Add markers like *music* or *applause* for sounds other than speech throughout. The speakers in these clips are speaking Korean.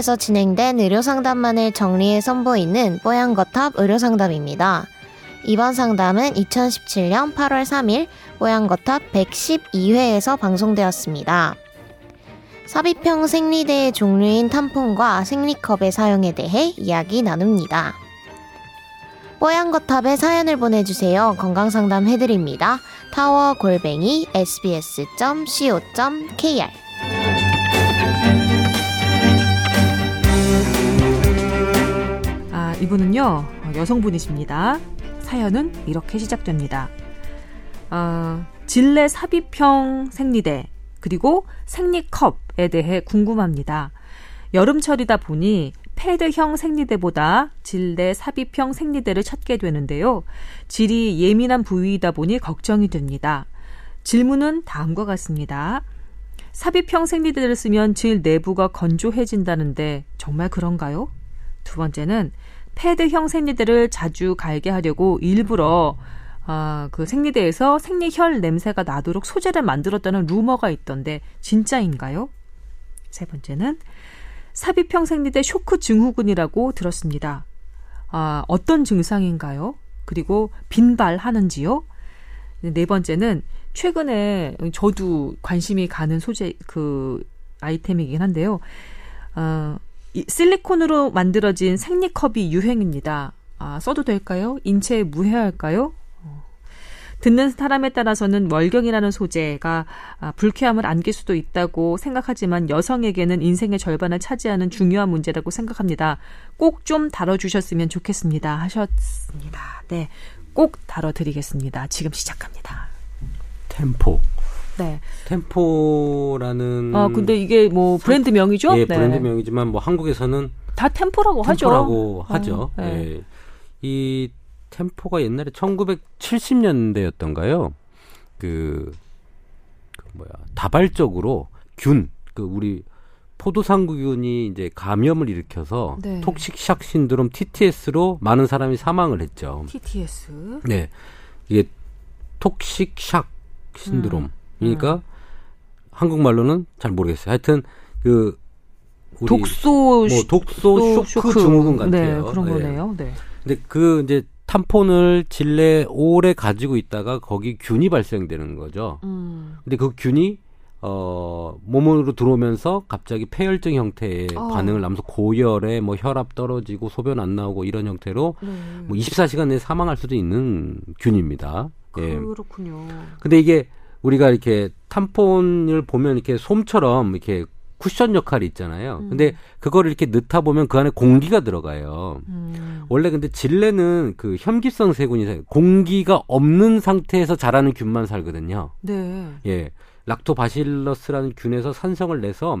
뽀얀거탑에서 진행된 의료상담만을 정리해 선보이는 뽀얀거탑 의료상담입니다. 이번 상담은 2017년 8월 3일 뽀얀거탑 112회에서 방송되었습니다. 삽입형 생리대의 종류인 탐폰과 생리컵의 사용에 대해 이야기 나눕니다. 뽀얀거탑에 사연을 보내주세요. 건강상담 해드립니다. 타워 골뱅이 sbs.co.kr 이분은요, 여성분이십니다. 사연은 이렇게 시작됩니다. 아, 질내 삽입형 생리대, 그리고 생리컵에 대해 궁금합니다. 여름철이다 보니 패드형 생리대보다 질내 삽입형 생리대를 찾게 되는데요. 질이 예민한 부위이다 보니 걱정이 됩니다. 질문은 다음과 같습니다. 삽입형 생리대를 쓰면 질 내부가 건조해진다는데 정말 그런가요? 두 번째는 패드형 생리대를 자주 갈게 하려고 일부러 아, 그 생리대에서 생리혈 냄새가 나도록 소재를 만들었다는 루머가 있던데 진짜인가요? 세 번째는 삽입형 생리대 쇼크 증후군이라고 들었습니다. 아, 어떤 증상인가요? 그리고 빈발하는지요? 네 번째는 최근에 저도 관심이 가는 소재 그 아이템이긴 한데요. 어, 이 실리콘으로 만들어진 생리컵이 유행입니다. 아, 써도 될까요? 인체에 무해할까요? 듣는 사람에 따라서는 월경이라는 소재가 아, 불쾌함을 안길 수도 있다고 생각하지만 여성에게는 인생의 절반을 차지하는 중요한 문제라고 생각합니다. 꼭 좀 다뤄주셨으면 좋겠습니다. 하셨습니다. 네. 꼭 다뤄드리겠습니다. 지금 시작합니다. 템포. 네. 템포라는. 아, 근데 이게 뭐 브랜드 명이죠? 예, 네. 브랜드 명이지만 뭐 한국에서는 다 템포라고 하죠. 템포라고 하죠. 어, 네. 예. 이 템포가 옛날에 1970년대였던가요? 그, 그 뭐야 다발적으로 균, 그 우리 포도상구균이 이제 감염을 일으켜서 네. 톡식샥 신드롬 TTS로 많은 사람이 사망을 했죠. TTS. 네, 이게 톡식샥 신드롬. 그러니까 한국말로는 잘 모르겠어요. 하여튼 그 우리 독소 뭐 슈- 독소 쇼크, 증후군 같아요. 네, 그런 예. 거네요. 네. 근데 그 이제 탐폰을 질내 오래 가지고 있다가 거기 균이 발생되는 거죠. 음. 근데 그 균이 어 몸으로 들어오면서 갑자기 폐혈증 형태의 어. 반응을 하면서 고열에 뭐 혈압 떨어지고 소변 안 나오고 이런 형태로 네. 뭐 24시간 내에 사망할 수도 있는 균입니다. 예. 그렇군요. 근데 이게 우리가 이렇게 탐폰을 보면 이렇게 솜처럼 이렇게 쿠션 역할이 있잖아요. 근데 그거를 이렇게 넣다 보면 그 안에 공기가 들어가요. 음. 원래 근데 질레는 그 혐기성 세균이 살- 공기가 없는 상태에서 자라는 균만 살거든요. 네. 예. 락토바실러스라는 균에서 산성을 내서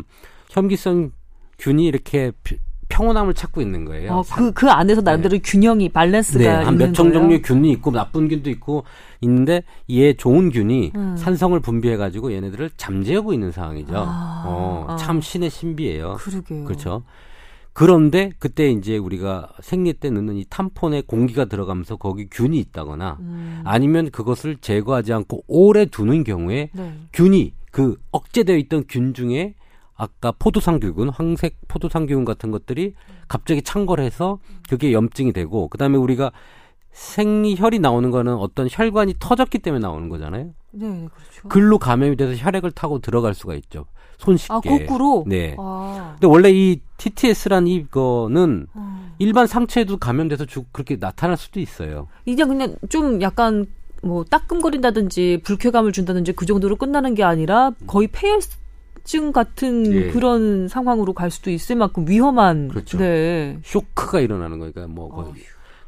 혐기성 균이 이렇게 피- 평온함을 찾고 있는 거예요. 어, 그, 그 안에서 나름대로 균형이, 밸런스가 네, 한 있는 몇종 거예요? 종류의 균이 있고 나쁜 균도 있고 있는데 얘 좋은 균이 음. 산성을 분비해 가지고 얘네들을 잠재우고 있는 상황이죠. 아, 어, 아. 참 신의 신비예요. 그러게요. 그렇죠. 그런데 그때 이제 우리가 생리 때 넣는 이 탐폰에 공기가 들어가면서 거기 균이 있다거나 음. 아니면 그것을 제거하지 않고 오래 두는 경우에 네. 균이 그 억제되어 있던 균 중에 아까 포도상균, 황색 포도상균 같은 것들이 갑자기 창궐해서 그게 염증이 되고 그다음에 우리가 생리혈이 나오는 거는 어떤 혈관이 터졌기 때문에 나오는 거잖아요. 네, 그렇죠. 글로 감염이 돼서 혈액을 타고 들어갈 수가 있죠. 손쉽게. 아, 거꾸로? 네. 아. 근데 원래 이 TTS란 이거는 어. 일반 상처에도 감염돼서 죽 그렇게 나타날 수도 있어요. 이제 그냥 좀 약간 뭐 따끔거린다든지 불쾌감을 준다든지 그 정도로 끝나는 게 아니라 거의 폐혈 증 같은 예. 그런 상황으로 갈 수도 있을 만큼 위험한 그렇죠. 네. 쇼크가 일어나는 거니까 뭐 거의. 어휴.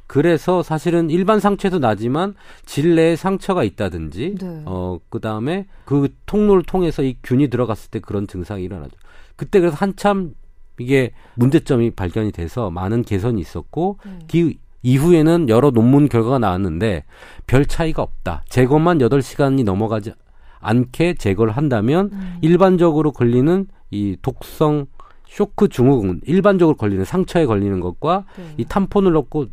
그래서 사실은 일반 상처에도 나지만 질내에 상처가 있다든지 네. 어 그다음에 그 통로를 통해서 이 균이 들어갔을 때 그런 증상이 일어나죠. 그때 그래서 한참 이게 문제점이 발견이 돼서 많은 개선이 있었고 네. 그 이후에는 여러 논문 결과가 나왔는데 별 차이가 없다. 제거만 8시간이 넘어가지 않게 제거를 한다면 음. 일반적으로 걸리는 이 독성 쇼크 증후군 일반적으로 걸리는 상처에 걸리는 것과 네. 이 탐폰을 넣고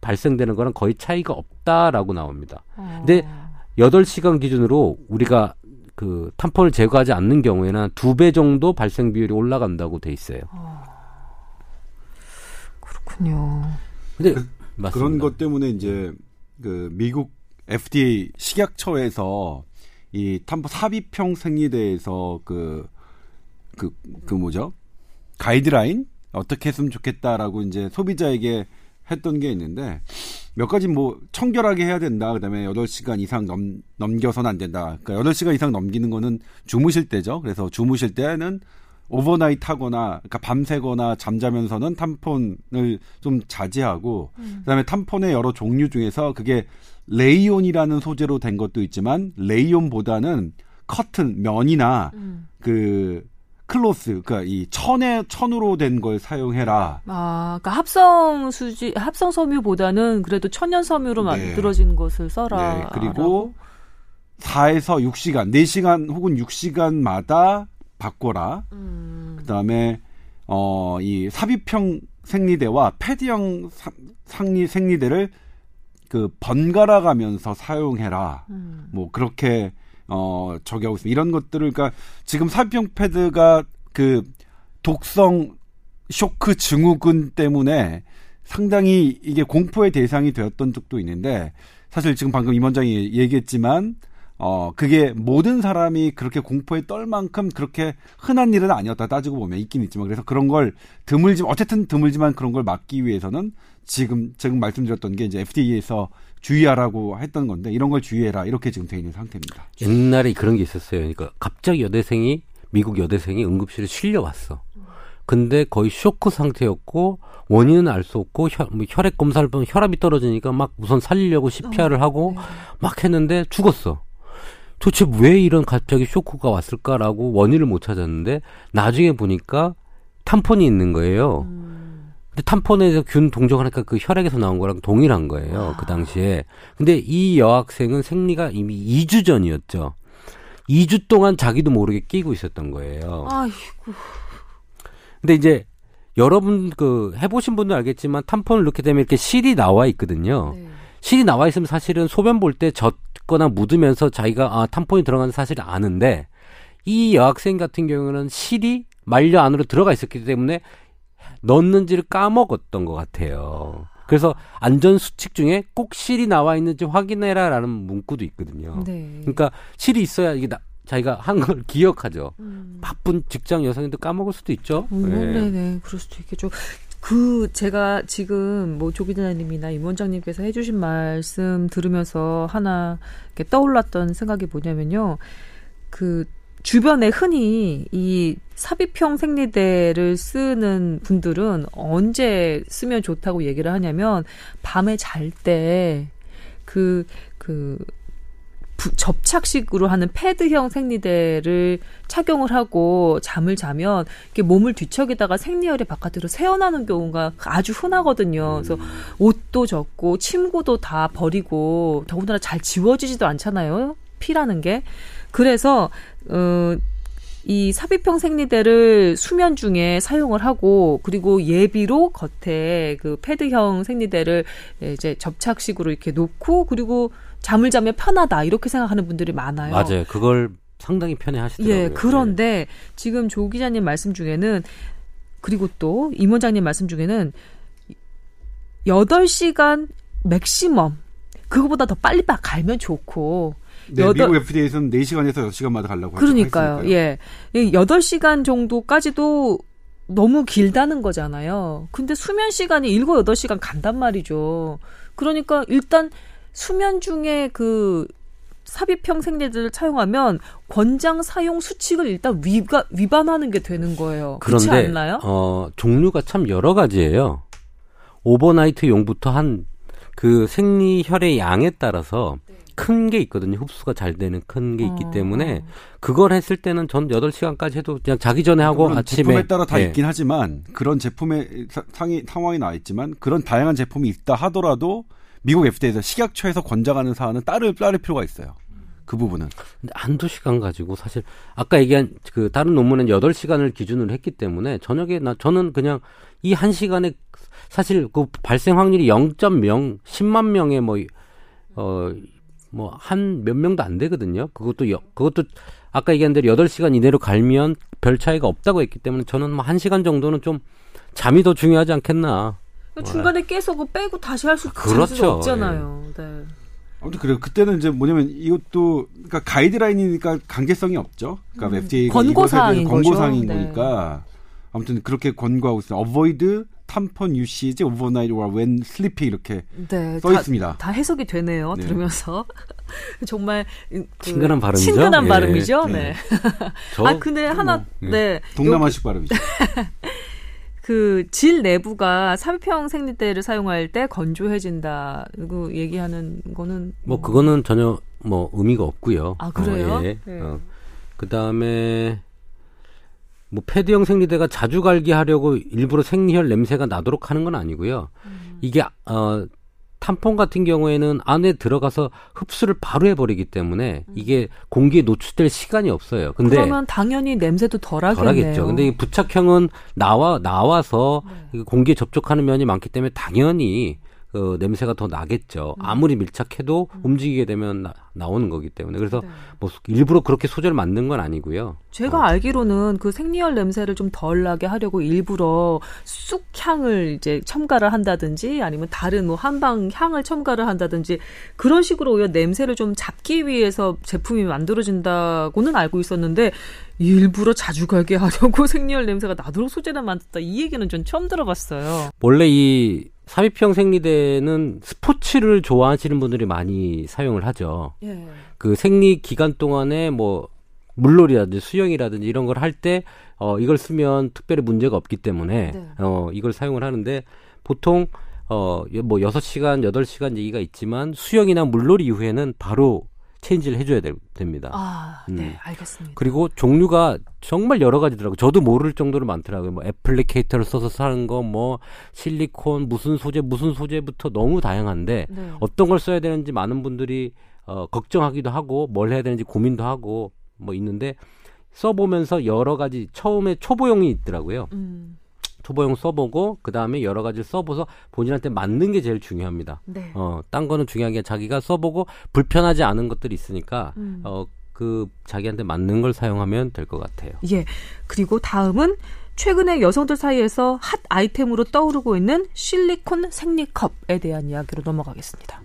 발생되는 거랑 거의 차이가 없다라고 나옵니다. 어. 근데 8시간 기준으로 우리가 그 탐폰을 제거하지 않는 경우에는 두 배 정도 발생 비율이 올라간다고 돼 있어요. 어. 그렇군요. 근데 그- 맞습니다. 그런 것 때문에 이제 그 미국 FDA 식약처에서 이 탐포 삽입형 생리대에서 그 그, 그 뭐죠? 가이드라인 어떻게 했으면 좋겠다라고 이제 소비자에게 했던 게 있는데 몇 가지 뭐 청결하게 해야 된다. 그다음에 8시간 이상 넘, 넘겨서는 안 된다. 그러니까 8시간 이상 넘기는 거는 주무실 때죠. 그래서 주무실 때는 오버나이트 하거나 그러니까 밤새거나 잠자면서는 탐폰을 좀 자제하고 그다음에 탐폰의 여러 종류 중에서 그게 레이온이라는 소재로 된 것도 있지만 레이온보다는 커튼 면이나 그 클로스 그러니까 이 천에 천으로 된 걸 사용해라. 아, 그러니까 합성 수지 합성 섬유보다는 그래도 천연 섬유로 네. 만들어진 것을 써라. 네, 그리고 4에서 6시간, 4시간 혹은 6시간마다 바꿔라. 음. 그다음에 어 이 삽입형 생리대와 패드형 사- 상리 생리대를 그 번갈아 가면서 사용해라. 음. 뭐 그렇게 어 저기 하고 있습니다. 이런 것들을 그러니까 지금 삽입형 패드가 그 독성 쇼크 증후군 때문에 상당히 이게 공포의 대상이 되었던 적도 있는데 사실 지금 방금 임 원장이 얘기했지만 어 그게 모든 사람이 그렇게 공포에 떨 만큼 그렇게 흔한 일은 아니었다 따지고 보면 있긴 있지만 그래서 그런 걸 드물지 어쨌든 드물지만 그런 걸 막기 위해서는 지금 지금 말씀드렸던 게 이제 FDA에서 주의하라고 했던 건데 이런 걸 주의해라 이렇게 지금 돼 있는 상태입니다. 옛날에 그런 게 있었어요. 그러니까 갑자기 여대생이 미국 여대생이 응급실에 실려왔어. 근데 거의 쇼크 상태였고 원인은 알 수 없고 혈, 뭐 혈액 검사를 보면 혈압이 떨어지니까 막 우선 살리려고 CPR을 하고 막 했는데 죽었어. 도대체 왜 이런 갑자기 쇼크가 왔을까라고 원인을 못 찾았는데 나중에 보니까 탐폰이 있는 거예요. 근데 탐폰에서 균 동정하니까 그 혈액에서 나온 거랑 동일한 거예요. 그 당시에. 근데 이 여학생은 생리가 이미 2주 전이었죠. 2주 동안 자기도 모르게 끼고 있었던 거예요. 아이고. 근데 이제 여러분 그 해보신 분들 알겠지만 탐폰을 넣게 되면 이렇게 실이 나와 있거든요. 네. 실이 나와 있으면 사실은 소변 볼 때 젖거나 묻으면서 자기가 아 탐폰이 들어가는 사실을 아는데 이 여학생 같은 경우는 실이 말려 안으로 들어가 있었기 때문에 넣는지를 까먹었던 것 같아요. 그래서 안전 수칙 중에 꼭 실이 나와 있는지 확인해라라는 문구도 있거든요. 네. 그러니까 실이 있어야 이게 나, 자기가 한 걸 기억하죠. 음. 바쁜 직장 여성인데 까먹을 수도 있죠. 음, 예. 네네, 그럴 수도 있겠죠. 그 제가 지금 뭐 조기자님이나 임 원장님께서 해주신 말씀 들으면서 하나 이렇게 떠올랐던 생각이 뭐냐면요. 그 주변에 흔히 이 삽입형 생리대를 쓰는 분들은 언제 쓰면 좋다고 얘기를 하냐면 밤에 잘 때 그, 그, 부- 접착식으로 하는 패드형 생리대를 착용을 하고 잠을 자면 이렇게 몸을 뒤척이다가 생리혈이 바깥으로 새어나는 경우가 아주 흔하거든요. 그래서 옷도 젖고 침구도 다 버리고 더군다나 잘 지워지지도 않잖아요. 피라는 게. 그래서 어, 이 삽입형 생리대를 수면 중에 사용을 하고 그리고 예비로 겉에 그 패드형 생리대를 이제 접착식으로 이렇게 놓고 그리고 잠을 자면 편하다 이렇게 생각하는 분들이 많아요. 맞아요. 그걸 상당히 편해 하시더라고요. 예, 그런데 지금 조 기자님 말씀 중에는 그리고 또 임 원장님 말씀 중에는 8시간 맥시멈 그거보다 더 빨리 빠 갈면 좋고 네, 여덟- 미국 FDA에서는 4시간에서 6시간마다 가려고 그러니까요. 했으니까요. 예. 이 8시간 정도까지도 너무 길다는 거잖아요. 근데 수면 시간이 7, 8시간 간단 말이죠. 그러니까 일단 수면 중에 그 삽입형 생리대를 사용하면 권장 사용 수칙을 일단 위가, 위반하는 게 되는 거예요. 그렇지 그런데 않나요? 어, 종류가 참 여러 가지예요. overnight 용부터 한 그 생리혈의 양에 따라서 큰 게 있거든요. 흡수가 잘 되는 큰 게 있기 어. 때문에 그걸 했을 때는 전 8시간까지 해도 그냥 자기 전에 하고 아침에 제품에 따라 다 예. 있긴 하지만 그런 제품의 상이 상황이 나와 있지만 그런 다양한 제품이 있다 하더라도 미국 FDA에서 식약처에서 권장하는 사안은 따를 따를 필요가 있어요. 그 부분은 근데 한두 시간 가지고 사실 아까 얘기한 그 다른 논문은 8시간을 기준으로 했기 때문에 저녁에 나 저는 그냥 이 한 시간에 사실 그 발생 확률이 0.0 10만 명에 뭐 어 뭐 한 몇 명도 안 되거든요. 그것도 여, 그것도 아까 얘기한 대로 8시간 이내로 갈면 별 차이가 없다고 했기 때문에 저는 뭐 1시간 정도는 좀 잠이 더 중요하지 않겠나. 중간에 깨서 그 빼고 다시 할수 그렇죠. 없잖아요. 네. 아무튼 그래요. 그때는 이제 뭐냐면 이것도 그러니까 가이드라인이니까 강제성이 없죠. 그러니까 음. FDA가 권고사항인 거죠. 권고사항인 네. 거니까 아무튼 그렇게 권고하고 있어요. Avoid tampon usage overnight or when sleepy 이렇게 네, 써 다, 있습니다. 다 해석이 되네요. 네. 들으면서 *laughs* 정말 그 친근한 발음이죠? 친근한 예. 발음이죠. 네. 네. 저아 근데 하나 예. 네. 동남아식 발음이죠. *laughs* 그 질 내부가 삽입형 생리대를 사용할 때 건조해진다고 얘기하는 거는 뭐 그거는 전혀 뭐 의미가 없고요. 아, 그래요? 어, 예. 네. 어. 그 다음에 뭐 패드형 생리대가 자주 갈게 하려고 일부러 생리혈 냄새가 나도록 하는 건 아니고요. 음. 이게 어 탐폰 같은 경우에는 안에 들어가서 흡수를 바로 해버리기 때문에 이게 공기에 노출될 시간이 없어요. 근데 음. 그러면 당연히 냄새도 덜하겠네요. 덜하겠죠. 근데 이 부착형은 나와 나와서 네. 이 공기에 접촉하는 면이 많기 때문에 당연히 그 냄새가 더 나겠죠. 음. 아무리 밀착해도 움직이게 되면 나, 오는 거기 때문에 그래서 네. 뭐 일부러 그렇게 소재를 만든 건 아니고요. 제가 알기로는 그 생리혈 냄새를 좀 덜 나게 하려고 일부러 쑥향을 이제 첨가를 한다든지 아니면 다른 뭐 한방 향을 첨가를 한다든지 그런 식으로 오히려 냄새를 좀 잡기 위해서 제품이 만들어진다고는 알고 있었는데 일부러 자주 가게 하려고 *laughs* 생리혈 냄새가 나도록 소재를 만들었다 이 얘기는 전 처음 들어봤어요. 원래 이 삽입형 생리대는 스포츠를 좋아하시는 분들이 많이 사용을 하죠. 예. 그 생리 기간 동안에 뭐 물놀이라든지 수영이라든지 이런 걸 할 때 어 이걸 쓰면 특별히 문제가 없기 때문에 네. 어 이걸 사용을 하는데 보통 어 뭐 여섯 시간 여덟 시간 얘기가 있지만 수영이나 물놀이 이후에는 바로 체인지를 해줘야 될- 됩니다. 아, 음. 네, 알겠습니다. 그리고 종류가 정말 여러 가지더라고요. 저도 모를 정도로 많더라고요. 뭐 애플리케이터를 써서 사는 거, 뭐 실리콘, 무슨 소재, 무슨 소재부터 너무 다양한데 네. 어떤 걸 써야 되는지 많은 분들이 어, 걱정하기도 하고 뭘 해야 되는지 고민도 하고 뭐 있는데 써보면서 여러 가지 처음에 초보용이 있더라고요. 음, 초보용 써보고 그 다음에 여러 가지를 써보서 본인한테 맞는 게 제일 중요합니다. 네. 어, 딴 거는 중요한 게 자기가 써보고 불편하지 않은 것들이 있으니까 음. 어, 그 자기한테 맞는 걸 사용하면 될 것 같아요. 예. 그리고 다음은 최근에 여성들 사이에서 핫 아이템으로 떠오르고 있는 실리콘 생리컵에 대한 이야기로 넘어가겠습니다.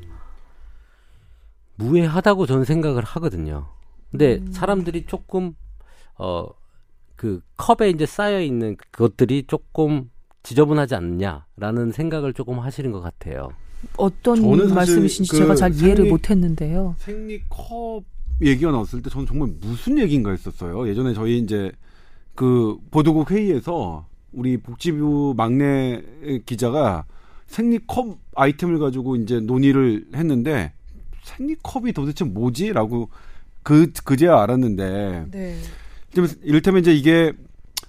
무해하다고 저는 생각을 하거든요. 근데 음. 사람들이 조금 어 그 컵에 이제 쌓여 있는 그것들이 조금 지저분하지 않냐라는 생각을 조금 하시는 것 같아요. 어떤 말씀이신지 그 제가 잘 이해를 못했는데요. 생리컵 얘기가 나왔을 때 저는 정말 무슨 얘기인가 했었어요. 예전에 저희 이제 그 보도국 회의에서 우리 복지부 막내 기자가 생리컵 아이템을 가지고 이제 논의를 했는데 생리컵이 도대체 뭐지라고 그 그제야 알았는데 네. 좀 이를테면 이제 이게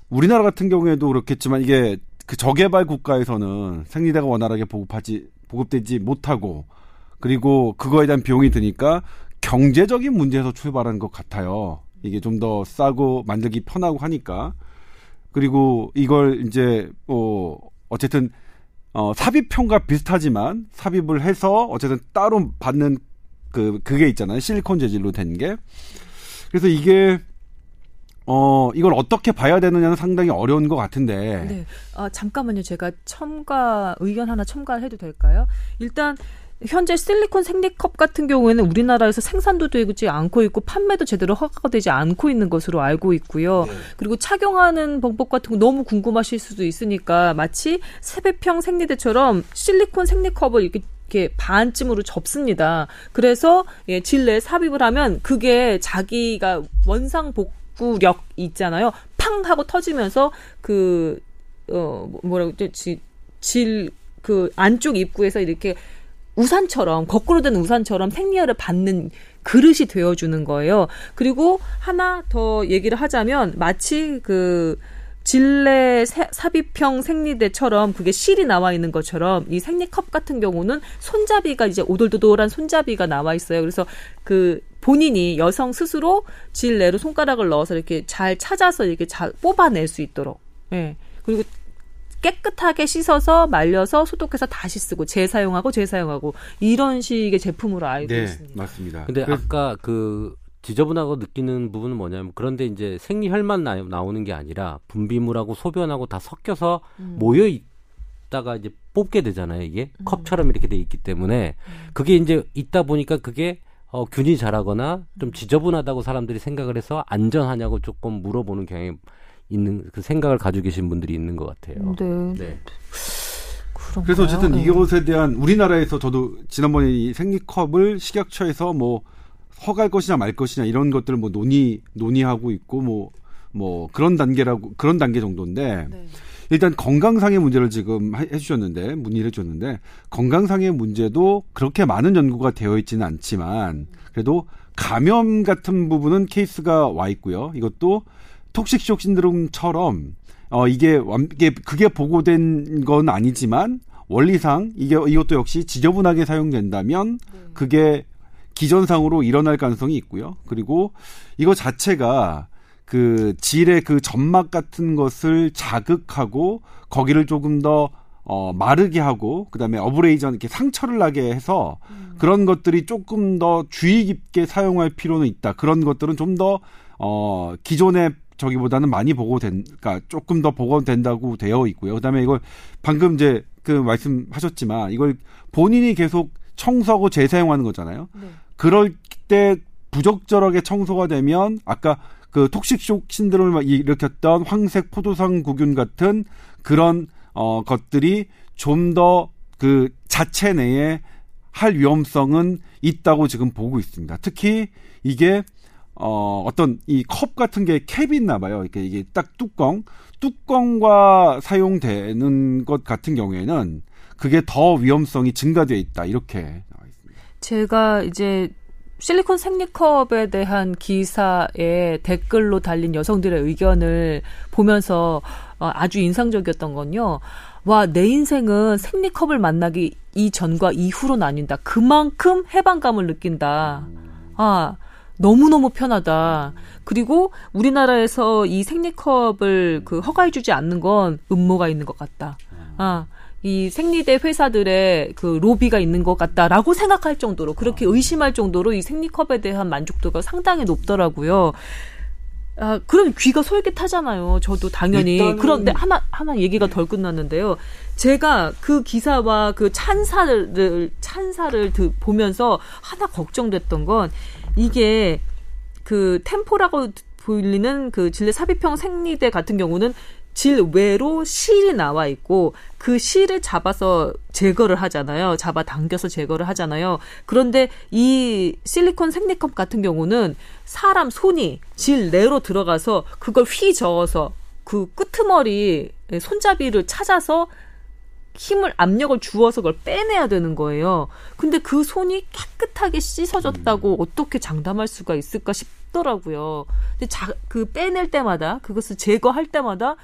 우리나라 같은 경우에도 그렇겠지만 이게 그 저개발 국가에서는 생리대가 원활하게 보급하지 보급되지 못하고 그리고 그거에 대한 비용이 드니까 경제적인 문제에서 출발하는 것 같아요. 이게 좀 더 싸고 만들기 편하고 하니까 그리고 이걸 이제 뭐 어쨌든 어 삽입형과 비슷하지만 삽입을 해서 어쨌든 따로 받는 그 그게 있잖아요. 실리콘 재질로 된 게. 그래서 이게 어 이걸 어떻게 봐야 되느냐는 상당히 어려운 것 같은데. 네. 아, 잠깐만요. 제가 첨가 의견 하나 첨가해도 될까요? 일단 현재 실리콘 생리컵 같은 경우에는 우리나라에서 생산도 되지 않고 있고 판매도 제대로 허가가 되지 않고 있는 것으로 알고 있고요. 그리고 착용하는 방법 같은 거 너무 궁금하실 수도 있으니까 마치 세배평 생리대처럼 실리콘 생리컵을 이렇게 이렇게 반쯤으로 접습니다. 그래서 예, 질내에 삽입을 하면 그게 자기가 원상 복 구력 있잖아요. 팡 하고 터지면서 그 어, 뭐라고 했지? 질, 그 안쪽 입구에서 이렇게 우산처럼, 거꾸로 된 우산처럼 생리혈을 받는 그릇이 되어주는 거예요. 그리고 하나 더 얘기를 하자면 마치 그 세- 삽입형 생리대처럼 그게 실이 나와 있는 것처럼 이 생리컵 같은 경우는 손잡이가 이제 오돌도돌한 손잡이가 나와 있어요. 그래서 그 본인이 여성 스스로 질 내로 손가락을 넣어서 이렇게 잘 찾아서 이렇게 잘 뽑아낼 수 있도록. 예. 그리고 깨끗하게 씻어서 말려서 소독해서 다시 쓰고 재사용하고 재사용하고 이런 식의 제품으로 알고 네, 있습니다. 맞습니다. 근데 그래서- 아까 그 지저분하고 느끼는 부분은 뭐냐면 그런데 이제 생리 혈만 나, 나오는 게 아니라 분비물하고 소변하고 다 섞여서 음. 모여 있다가 이제 뽑게 되잖아요. 이게 컵처럼 이렇게 돼 있기 때문에 그게 이제 있다 보니까 그게 어, 균이 자라거나 좀 지저분하다고 사람들이 생각을 해서 안전하냐고 조금 물어보는 경향이 있는 그 생각을 가지고 계신 분들이 있는 것 같아요. 네. 네. 그런가요? 그래서 어쨌든 네. 이것에 대한 우리나라에서 저도 지난번에 이 생리컵을 식약처에서 뭐 허가할 것이냐 말 것이냐 이런 것들을 뭐 논의 논의하고 있고 뭐뭐 그런 단계라고 그런 단계 정도인데 네. 일단 건강상의 문제를 지금 해- 해주셨는데 문의를 해주셨는데 건강상의 문제도 그렇게 많은 연구가 되어 있지는 않지만 그래도 감염 같은 부분은 케이스가 와 있고요. 이것도 톡식쇼 신드롬처럼 어 이게 완 이게 그게 보고된 건 아니지만 원리상 이게 이것도 역시 지저분하게 사용된다면 그게 기전상으로 일어날 가능성이 있고요. 그리고 이거 자체가 그 질의 그 점막 같은 것을 자극하고 거기를 조금 더 어, 마르게 하고 그다음에 어브레이전 이렇게 상처를 나게 해서 그런 것들이 조금 더 주의 깊게 사용할 필요는 있다. 그런 것들은 좀 더 어, 기존의 저기보다는 많이 보고된, 그러니까 조금 더 보고된다고 되어 있고요. 그다음에 이걸 방금 이제 그 말씀하셨지만 이걸 본인이 계속 청소하고 재사용하는 거잖아요. 네. 그럴 때 부적절하게 청소가 되면 아까 그 톡식쇼 신드롬을 일으켰던 황색 포도상 구균 같은 그런 어 것들이 좀 더 그 자체 내에 할 위험성은 있다고 지금 보고 있습니다. 특히 이게 어 어떤 이 컵 같은 게 캡이 있나 봐요. 이렇게 이게 딱 뚜껑 뚜껑과 사용되는 것 같은 경우에는 그게 더 위험성이 증가되어 있다. 이렇게 나와 있습니다. 제가 이제 실리콘 생리컵에 대한 기사에 댓글로 달린 여성들의 의견을 보면서 어, 아주 인상적이었던 건요. 와, 내 인생은 생리컵을 만나기 이전과 이후로 나뉜다. 그만큼 해방감을 느낀다. 아, 너무너무 편하다. 그리고 우리나라에서 이 생리컵을 그 허가해주지 않는 건 음모가 있는 것 같다. 아, 이 생리대 회사들의 그 로비가 있는 것 같다라고 생각할 정도로 그렇게 의심할 정도로 이 생리컵에 대한 만족도가 상당히 높더라고요. 아, 그럼 귀가 솔깃하잖아요. 저도 당연히. 일단은- 그런데 하나, 하나 얘기가 덜 끝났는데요. 제가 그 기사와 그 찬사를, 찬사를 드- 보면서 하나 걱정됐던 건 이게 그 템포라고 불리는 그 질내 삽입형 생리대 같은 경우는 질 외로 실이 나와 있고 그 실을 잡아서 제거를 하잖아요. 잡아 당겨서 제거를 하잖아요. 그런데 이 실리콘 생리컵 같은 경우는 사람 손이 질 내로 들어가서 그걸 휘 저어서 그 끄트머리 손잡이를 찾아서 힘을 압력을 주어서 그걸 빼내야 되는 거예요. 근데 그 손이 깨끗하게 씻어졌다고 어떻게 장담할 수가 있을까 싶더라고요. 근데 자, 그 빼낼 때마다 그것을 제거할 때마다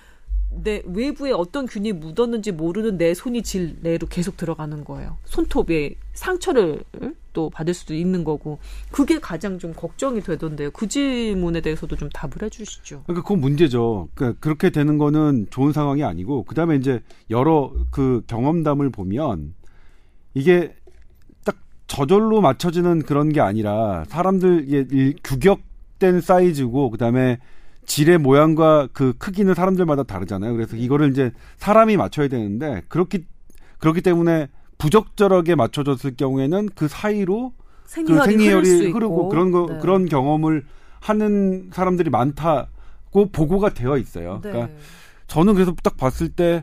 내 외부에 어떤 균이 묻었는지 모르는 내 손이 질 내로 계속 들어가는 거예요. 손톱에 상처를 또 받을 수도 있는 거고 그게 가장 좀 걱정이 되던데요. 그 질문에 대해서도 좀 답을 해주시죠. 그러니까 그건 문제죠. 그러니까 그렇게 되는 거는 좋은 상황이 아니고 그 다음에 이제 여러 그 경험담을 보면 이게 딱 저절로 맞춰지는 그런 게 아니라 사람들 이게 일- 규격된 사이즈고 그 다음에 질의 모양과 그 크기는 사람들마다 다르잖아요. 그래서 이거를 이제 사람이 맞춰야 되는데 그렇기 그렇기 때문에 부적절하게 맞춰졌을 경우에는 그 사이로 그 생리혈이, 수 생리혈이 있고. 흐르고 그런 거 네. 그런 경험을 하는 사람들이 많다고 보고가 되어 있어요. 네. 그러니까 저는 그래서 딱 봤을 때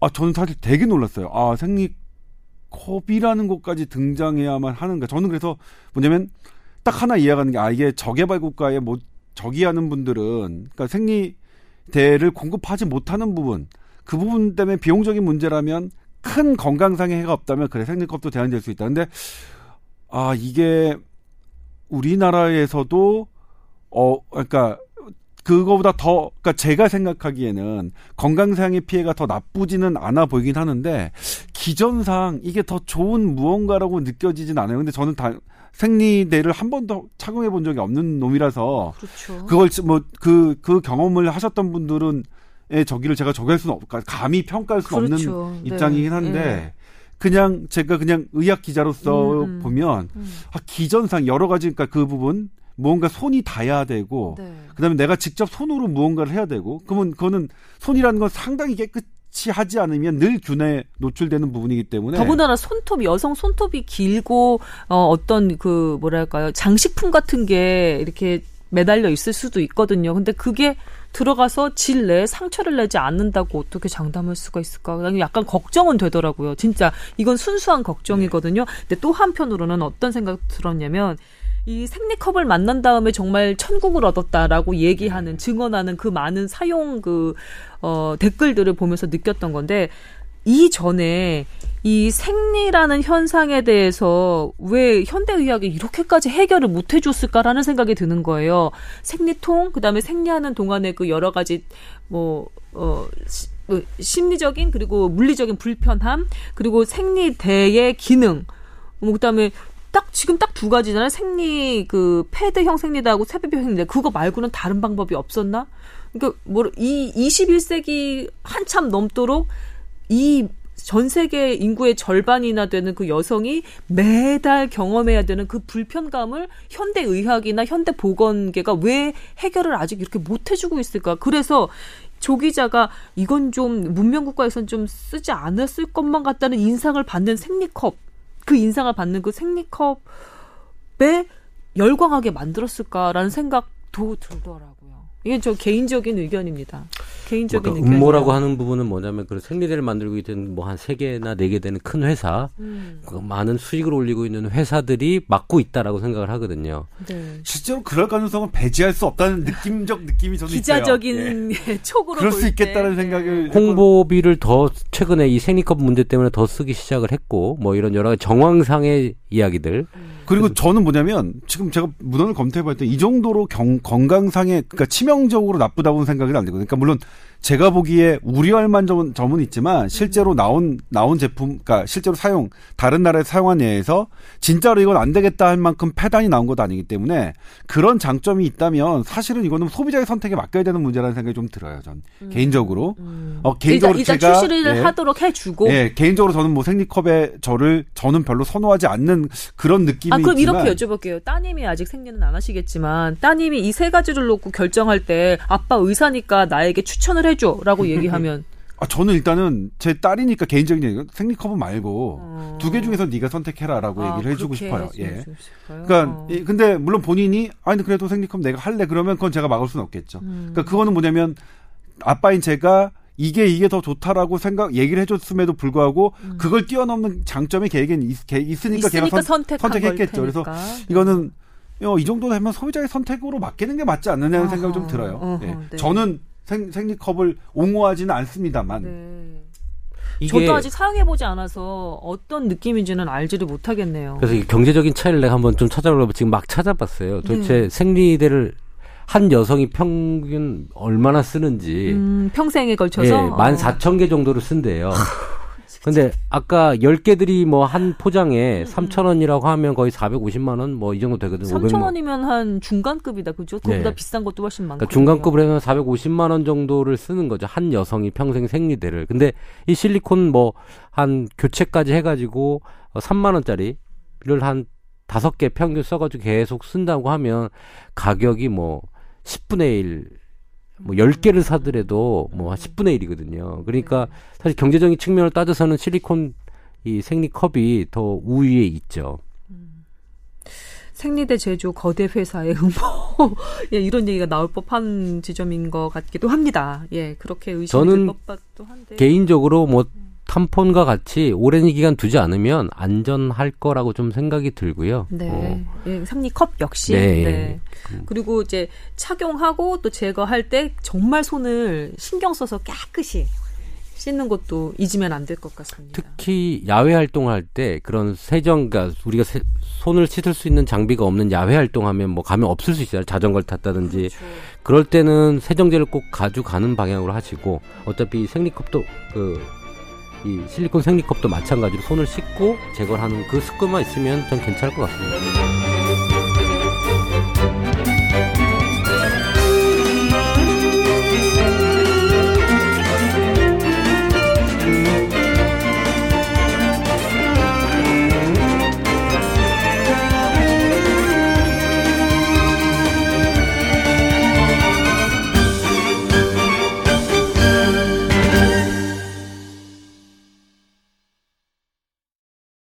아, 저는 사실 되게 놀랐어요. 아, 생리 컵이라는 것까지 등장해야만 하는가. 저는 그래서 뭐냐면 딱 하나 이해가는 게 아, 이게 저개발 국가에 뭐 저기하는 분들은 그러니까 생리대를 공급하지 못하는 부분 그 부분 때문에 비용적인 문제라면 큰 건강상의 해가 없다면 그래 생리컵도 제한될 수 있다. 근데 아, 이게 우리나라에서도 어 그러니까 그거보다 더 그러니까 제가 생각하기에는 건강상의 피해가 더 나쁘지는 않아 보이긴 하는데 기전상 이게 더 좋은 무언가라고 느껴지진 않아요. 근데 저는 다 생리대를 한 번도 착용해 본 적이 없는 놈이라서 그렇죠. 그걸 뭐그그 경험을 하셨던 분들은 의 저기를 제가 저기할 수는 없, 그러니까 감히 평가할 수는 그렇죠. 없는 네. 입장이긴 한데 네. 그냥 제가 그냥 의학 기자로서 음, 음. 보면 음. 아, 기전상 여러 가지 그러니까 그 부분 무언가 손이 닿아야 되고 네. 그다음에 내가 직접 손으로 무언가를 해야 되고 그러면 그거는 손이라는 건 상당히 깨끗 하지 않으면 늘 균에 노출되는 부분이기 때문에 더군다나 손톱 여성 손톱이 길고 어 어떤 그 뭐랄까요 장식품 같은 게 이렇게 매달려 있을 수도 있거든요. 근데 그게 들어가서 질 내에 상처를 내지 않는다고 어떻게 장담할 수가 있을까? 약간 걱정은 되더라고요. 진짜 이건 순수한 걱정이거든요. 근데 또 한편으로는 어떤 생각 들었냐면 이 생리컵을 만난 다음에 정말 천국을 얻었다라고 얘기하는 증언하는 그 많은 사용 그 어, 댓글들을 보면서 느꼈던 건데 이 전에 이 생리라는 현상에 대해서 왜 현대의학이 이렇게까지 해결을 못 해줬을까라는 생각이 드는 거예요. 생리통, 그 다음에 생리하는 동안에 그 여러 가지 뭐, 어, 시, 뭐 심리적인 그리고 물리적인 불편함, 그리고 생리대의 기능, 뭐, 그 다음에 딱 지금 딱 두 가지잖아요. 생리 그 패드형 생리대하고 세배별 생리대 그거 말고는 다른 방법이 없었나? 그러니까 뭐이 21세기 한참 넘도록 이 전 세계 인구의 절반이나 되는 그 여성이 매달 경험해야 되는 그 불편감을 현대 의학이나 현대 보건계가 왜 해결을 아직 이렇게 못 해주고 있을까? 그래서 조 기자가 이건 좀 문명 국가에선 좀 쓰지 않았을 것만 같다는 인상을 받는 생리컵 그 인상을 받는 그 생리컵에 열광하게 만들었을까라는 생각도 들더라고요. 이게 저 개인적인 의견입니다. 개인적인 그러니까 음모라고 하는 부분은 뭐냐면 그 생리대를 만들고 있던 뭐한 세 개나 네 개 되는 큰 회사, 음. 그 많은 수익을 올리고 있는 회사들이 맡고 있다라고 생각을 하거든요. 네. 실제로 그럴 가능성은 배제할 수 없다는 느낌적 느낌이 저는 기자적인 있어요. *laughs* 예. 촉으로 그럴 수 있겠다는 때. 생각을 홍보비를 더 최근에 이 생리컵 문제 때문에 더 쓰기 시작을 했고 뭐 이런 여러 가지 정황상의 이야기들. 음. 그리고 저는 뭐냐면 지금 제가 문헌을 검토해봤을 때 이 정도로 경, 건강상의 그러니까 치명적으로 나쁘다고는 생각이 안 되거든요. 그러니까 물론 제가 보기에 우려할 만점은 점은 있지만 실제로 나온 나온 제품, 그러니까 실제로 사용 다른 나라에 사용한 예에서 진짜로 이건 안 되겠다 할 만큼 폐단이 나온 것도 아니기 때문에 그런 장점이 있다면 사실은 이거는 소비자의 선택에 맡겨야 되는 문제라는 생각이 좀 들어요. 전 음. 개인적으로 음. 어 개인적으로 일단, 일단 제가 출시를 예, 하도록 해주고 예 개인적으로 저는 뭐 생리컵에 저를 저는 별로 선호하지 않는 그런 느낌이 아 그럼 있지만. 이렇게 여쭤볼게요. 따님이 아직 생리는 안 하시겠지만 따님이 이 세 가지를 놓고 결정할 때 아빠 의사니까 나에게 추천을 해줘라고 *laughs* 얘기하면. 아 저는 일단은 제 딸이니까 개인적인 얘기 생리컵은 말고 어... 두개 중에서 네가 선택해라라고 아, 얘기를 해주고 싶어요. 예. 그러니까 어... 근데 물론 본인이 아니 그래도 생리컵 내가 할래 그러면 그건 제가 막을 수는 없겠죠. 음... 그러니까 그거는 뭐냐면 아빠인 제가 이게 이게 더 좋다라고 생각 얘기를 해줬음에도 불구하고 음. 그걸 뛰어넘는 장점이 걔에겐 있, 으니까 걔가 선, 선택했겠죠. 그래서 이거는 어, 이 정도 되면 소비자의 선택으로 맡기는 게 맞지 않느냐는 어허, 생각이 좀 들어요. 어허, 예. 네. 저는 생, 생리컵을 옹호하지는 않습니다만. 네. 저도 아직 사용해보지 않아서 어떤 느낌인지는 알지를 못하겠네요. 그래서 경제적인 차이를 내가 한번 좀 찾아보려고 지금 막 찾아봤어요. 도대체 네. 생리대를 한 여성이 평균 얼마나 쓰는지. 음, 평생에 걸쳐서? 예, 만 사천 개 정도를 쓴대요. *laughs* 근데 아까 10개들이 뭐 한 포장에 음, 3,000원이라고 음. 하면 거의 450만 원 뭐 이 정도 되거든요. 3,000원이면 한 중간급이다. 그죠? 그보다 네. 비싼 것도 훨씬 많고. 그러니까 중간급으로 하면 450만 원 정도를 쓰는 거죠. 한 여성이 평생 생리대를. 근데 이 실리콘 뭐 한 교체까지 해 가지고 3만 원짜리를 한 다섯 개 평균 써 가지고 계속 쓴다고 하면 가격이 뭐 10분의 1, 뭐 10개를 사더라도 뭐 10분의 1이거든요. 그러니까 사실 경제적인 측면을 따져서는 실리콘 이 생리컵이 더 우위에 있죠. 생리대 제조 거대 회사의 음모 *laughs* 예, 이런 얘기가 나올 법한 지점인 것 같기도 합니다. 예, 그렇게 의심될 법도 한데 개인적으로 뭐 탐폰과 같이 오랜 기간 두지 않으면 안전할 거라고 좀 생각이 들고요. 네. 어. 예, 삼리컵 역시. 네. 네. 그리고 이제 착용하고 또 제거할 때 정말 손을 신경 써서 깨끗이 씻는 것도 잊으면 안 될 것 같습니다. 특히 야외 활동할 때 그런 세정, 그러니까 우리가 세, 손을 씻을 수 있는 장비가 없는 야외 활동하면 뭐 가면 없을 수 있어요. 자전거를 탔다든지. 그렇죠. 그럴 때는 세정제를 꼭 가져가는 방향으로 하시고 어차피 생리컵도 그 이 실리콘 생리컵도 마찬가지로 손을 씻고 제거를 하는 그 습관만 있으면 전 괜찮을 것 같습니다.